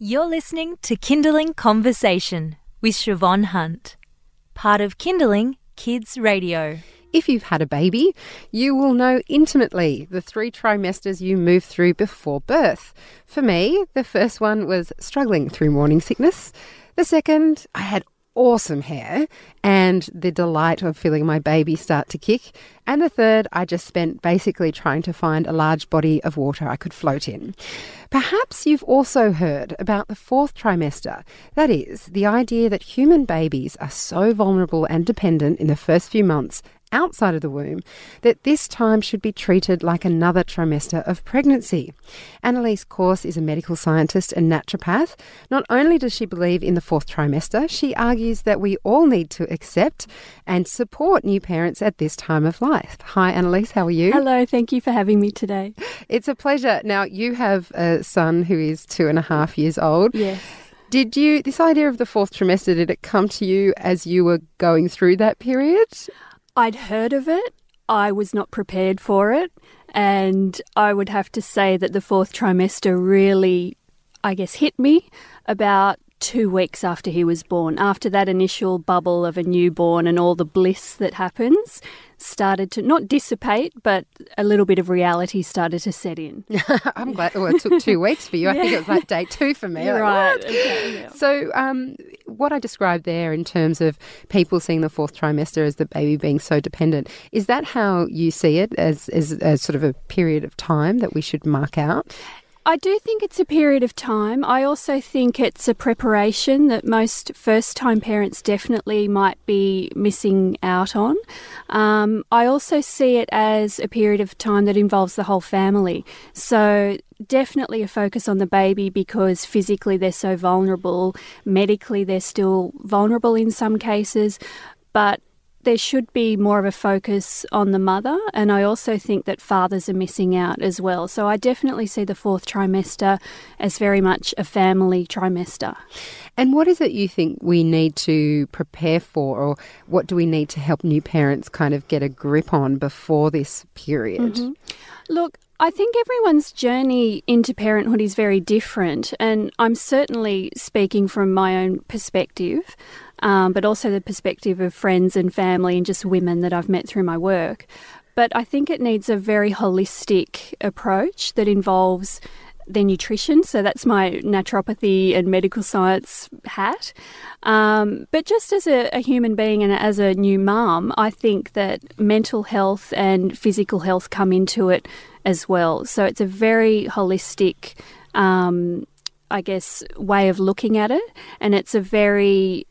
You're listening to Kinderling Conversation with Siobhan Hunt, part of Kinderling Kids Radio. If you've had a baby, you will know intimately the three trimesters you move through before birth. For me, the first one was struggling through morning sickness. The second, I had awesome hair and the delight of feeling my baby start to kick. And the third, I just spent basically trying to find a large body of water I could float in. Perhaps you've also heard about the fourth trimester. That is, the idea that human babies are so vulnerable and dependent in the first few months outside of the womb that this time should be treated like another trimester of pregnancy. Annalise Corse is a medical scientist and naturopath. Not only does she believe in the fourth trimester, she argues that we all need to accept and support new parents at this time of life. Hi, Annalise, how are you? Hello, thank you for having me today. It's a pleasure. Now, you have a son who is two and a half years old. Yes. Did you, this idea of the fourth trimester, did it come to you as you were going through that period? I'd heard of it. I was not prepared for it. And I would have to say that the fourth trimester really, I guess, hit me about two weeks after he was born. After that initial bubble of a newborn and all the bliss that happens, started to not dissipate, but a little bit of reality started to set in. I'm glad. Well, it took two weeks for you. I think it was like day two for me. Like, right. what? Okay, yeah. So, um, what I described there in terms of people seeing the fourth trimester as the baby being so dependent, is that how you see it as, as, as sort of a period of time that we should mark out? I do think it's a period of time. I also think it's a preparation that most first time parents definitely might be missing out on. Um, I also see it as a period of time that involves the whole family. So, definitely a focus on the baby because physically they're so vulnerable, medically they're still vulnerable in some cases. But there should be more of a focus on the mother, and I also think that fathers are missing out as well. So I definitely see the fourth trimester as very much a family trimester. And what is it you think we need to prepare for, or what do we need to help new parents kind of get a grip on before this period? Mm-hmm. Look, I think everyone's journey into parenthood is very different, and I'm certainly speaking from my own perspective um, but also the perspective of friends and family and just women that I've met through my work. But I think it needs a very holistic approach that involves their nutrition. So that's my naturopathy and medical science hat. Um, but just as a, a, human being and as a new mum, I think that mental health and physical health come into it as well. So it's a very holistic. Um, I guess, way of looking at it. And it's a very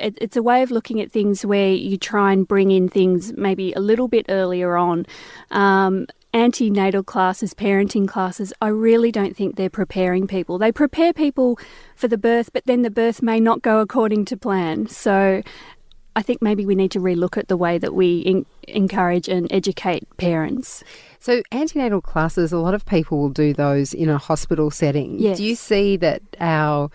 it, it's a way of looking at things where you try and bring in things maybe a little bit earlier on. Um, antenatal classes, parenting classes, I really don't think they're preparing people. They prepare people for the birth, but then the birth may not go according to plan. So I think maybe we need to relook at the way that we in- encourage and educate parents. So, antenatal classes, a lot of people will do those in a hospital setting. Yes. Do you see that our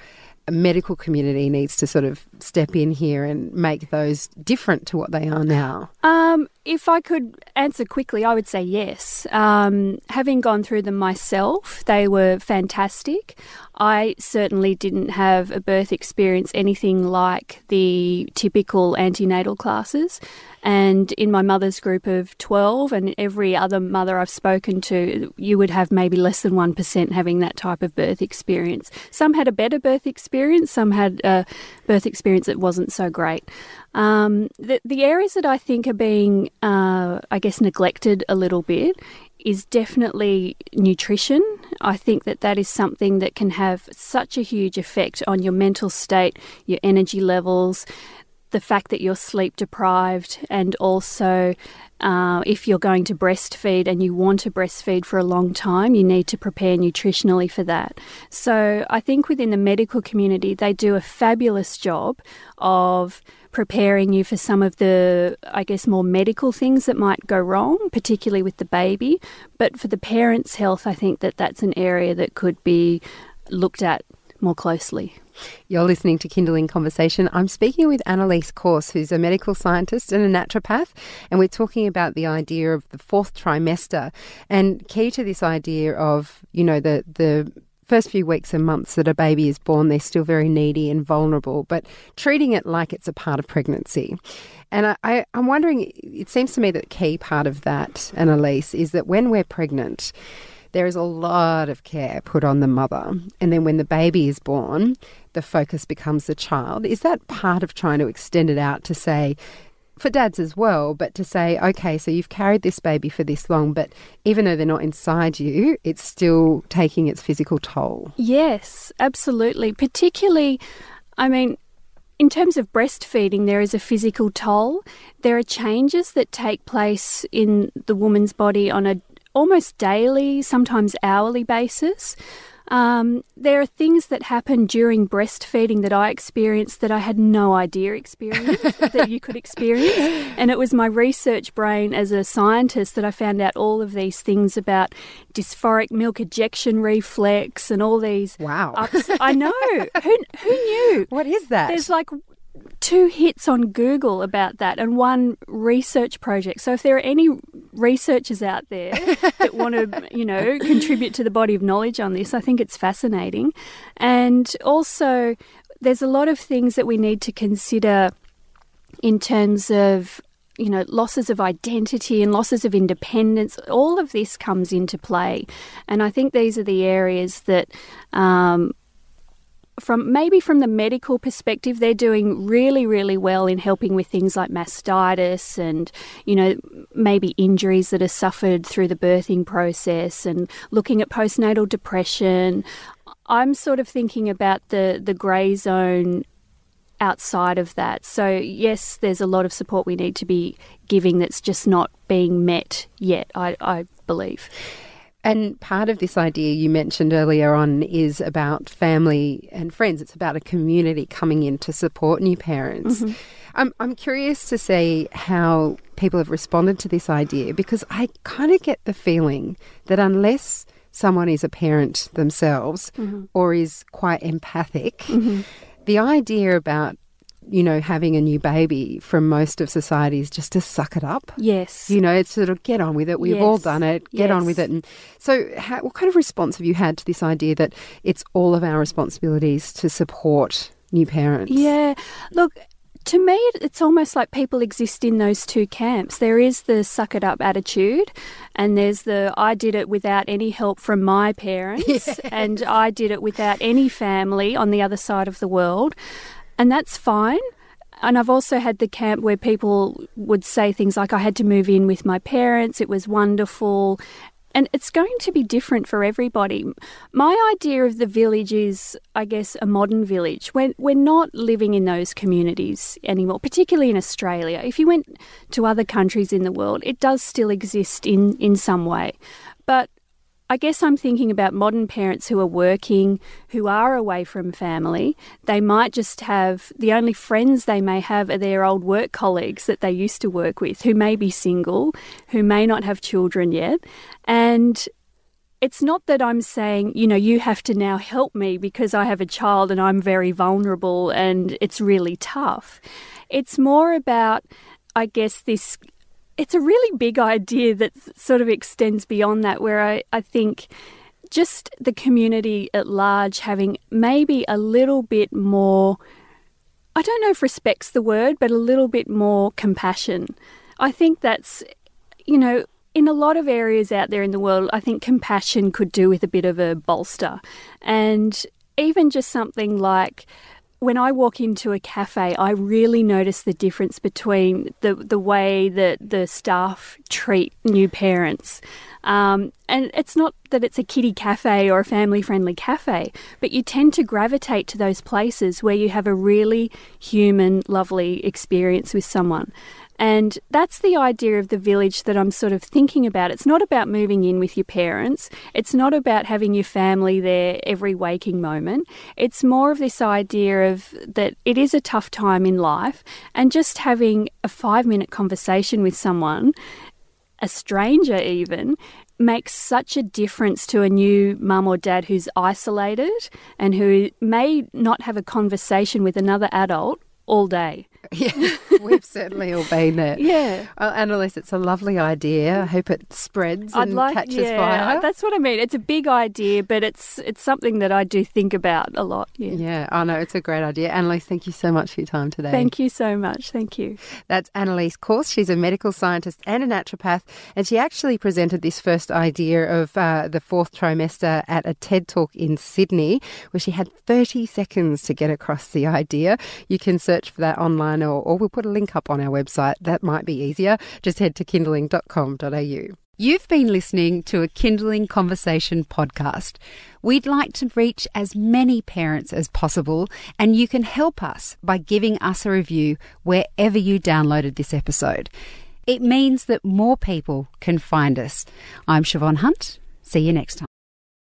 medical community needs to sort of step in here and make those different to what they are now? Um, if I could answer quickly, I would say yes. Um, having gone through them myself, they were fantastic. I certainly didn't have a birth experience anything like the typical antenatal classes. And in my mother's group of 12, and every other mother I've spoken to, you would have maybe less than 1% having that type of birth experience. Some had a better birth experience, some had a birth experience that wasn't so great. Um, the, the areas that I think are being, uh, I guess, neglected a little bit is definitely nutrition. I think that that is something that can have such a huge effect on your mental state, your energy levels, the fact that you're sleep deprived, and also uh, if you're going to breastfeed and you want to breastfeed for a long time, you need to prepare nutritionally for that. So I think within the medical community, they do a fabulous job of preparing you for some of the, I guess, more medical things that might go wrong, particularly with the baby. But for the parents' health, I think that that's an area that could be looked at more closely. You're listening to Kinderling Conversation. I'm speaking with Annalise Corse, who's a medical scientist and a naturopath, and we're talking about the idea of the fourth trimester. And key to this idea of, you know, the the first few weeks and months that a baby is born, they're still very needy and vulnerable, but treating it like it's a part of pregnancy. And I, I, am wondering, it seems to me that key part of that, Annalise, is that when we're pregnant, there is a lot of care put on the mother. And then when the baby is born, the focus becomes the child. Is that part of trying to extend it out to say, for dads as well, but to say, okay, so you've carried this baby for this long, but even though they're not inside you, it's still taking its physical toll. Yes, absolutely. Particularly, I mean, in terms of breastfeeding, there is a physical toll. There are changes that take place in the woman's body on a almost daily, sometimes hourly basis. Um, there are things that happen during breastfeeding that I experienced that I had no idea experience that you could experience, and it was my research brain as a scientist that I found out all of these things about dysphoric milk ejection reflex and all these. Wow! Ups- I know who who knew. What is that? There's like two hits on Google about that and one research project. So if there are any researchers out there that want to, you know, contribute to the body of knowledge on this, I think it's fascinating. And also there's a lot of things that we need to consider in terms of you know, losses of identity and losses of independence, all of this comes into play. And I think these are the areas that um, from maybe from the medical perspective, they're doing really, really well in helping with things like mastitis and, you know, maybe injuries that are suffered through the birthing process and looking at postnatal depression. I'm sort of thinking about the, the grey zone outside of that. So, yes, there's a lot of support we need to be giving that's just not being met yet, I, I believe. And part of this idea you mentioned earlier on is about family and friends. It's about a community coming in to support new parents. Mm-hmm. I'm, I'm curious to see how people have responded to this idea because I kind of get the feeling that unless someone is a parent themselves mm-hmm. or is quite empathic, mm-hmm. the idea about you know, having a new baby from most of society is just to suck it up. Yes. You know, it's sort of get on with it. We've yes. all done it. Get yes. on with it. And so, how, what kind of response have you had to this idea that it's all of our responsibilities to support new parents? Yeah. Look, to me, it's almost like people exist in those two camps. There is the suck it up attitude, and there's the I did it without any help from my parents, yes. and I did it without any family on the other side of the world. And that's fine. And I've also had the camp where people would say things like, I had to move in with my parents, it was wonderful. And it's going to be different for everybody. My idea of the village is, I guess, a modern village. We're, we're not living in those communities anymore, particularly in Australia. If you went to other countries in the world, it does still exist in, in some way. But I guess I'm thinking about modern parents who are working, who are away from family. They might just have the only friends they may have are their old work colleagues that they used to work with, who may be single, who may not have children yet. And it's not that I'm saying, you know, you have to now help me because I have a child and I'm very vulnerable and it's really tough. It's more about, I guess, this it's a really big idea that sort of extends beyond that, where I, I think just the community at large having maybe a little bit more, I don't know if respect's the word, but a little bit more compassion. I think that's, you know, in a lot of areas out there in the world, I think compassion could do with a bit of a bolster. And even just something like when I walk into a cafe, I really notice the difference between the the way that the staff treat new parents. Um, and it's not that it's a kiddie cafe or a family friendly cafe, but you tend to gravitate to those places where you have a really human, lovely experience with someone. And that's the idea of the village that I'm sort of thinking about. It's not about moving in with your parents, it's not about having your family there every waking moment. It's more of this idea of that it is a tough time in life and just having a five minute conversation with someone, a stranger even, makes such a difference to a new mum or dad who's isolated and who may not have a conversation with another adult all day. Yeah, we've certainly all been there. Yeah. Well, Annalise, it's a lovely idea. I hope it spreads I'd and like, catches yeah, fire. That's what I mean. It's a big idea, but it's it's something that I do think about a lot. Yeah. Yeah, I know it's a great idea. Annalise, thank you so much for your time today. Thank you so much. Thank you. That's Annalise Corse. She's a medical scientist and a naturopath, and she actually presented this first idea of uh, the fourth trimester at a TED Talk in Sydney, where she had 30 seconds to get across the idea. You can search for that online, or, we'll put a link up on our website. That might be easier. Just head to kinderling.com.au. You've been listening to a Kinderling Conversation podcast. We'd like to reach as many parents as possible, and you can help us by giving us a review wherever you downloaded this episode. It means that more people can find us. I'm Siobhan Hunt. See you next time.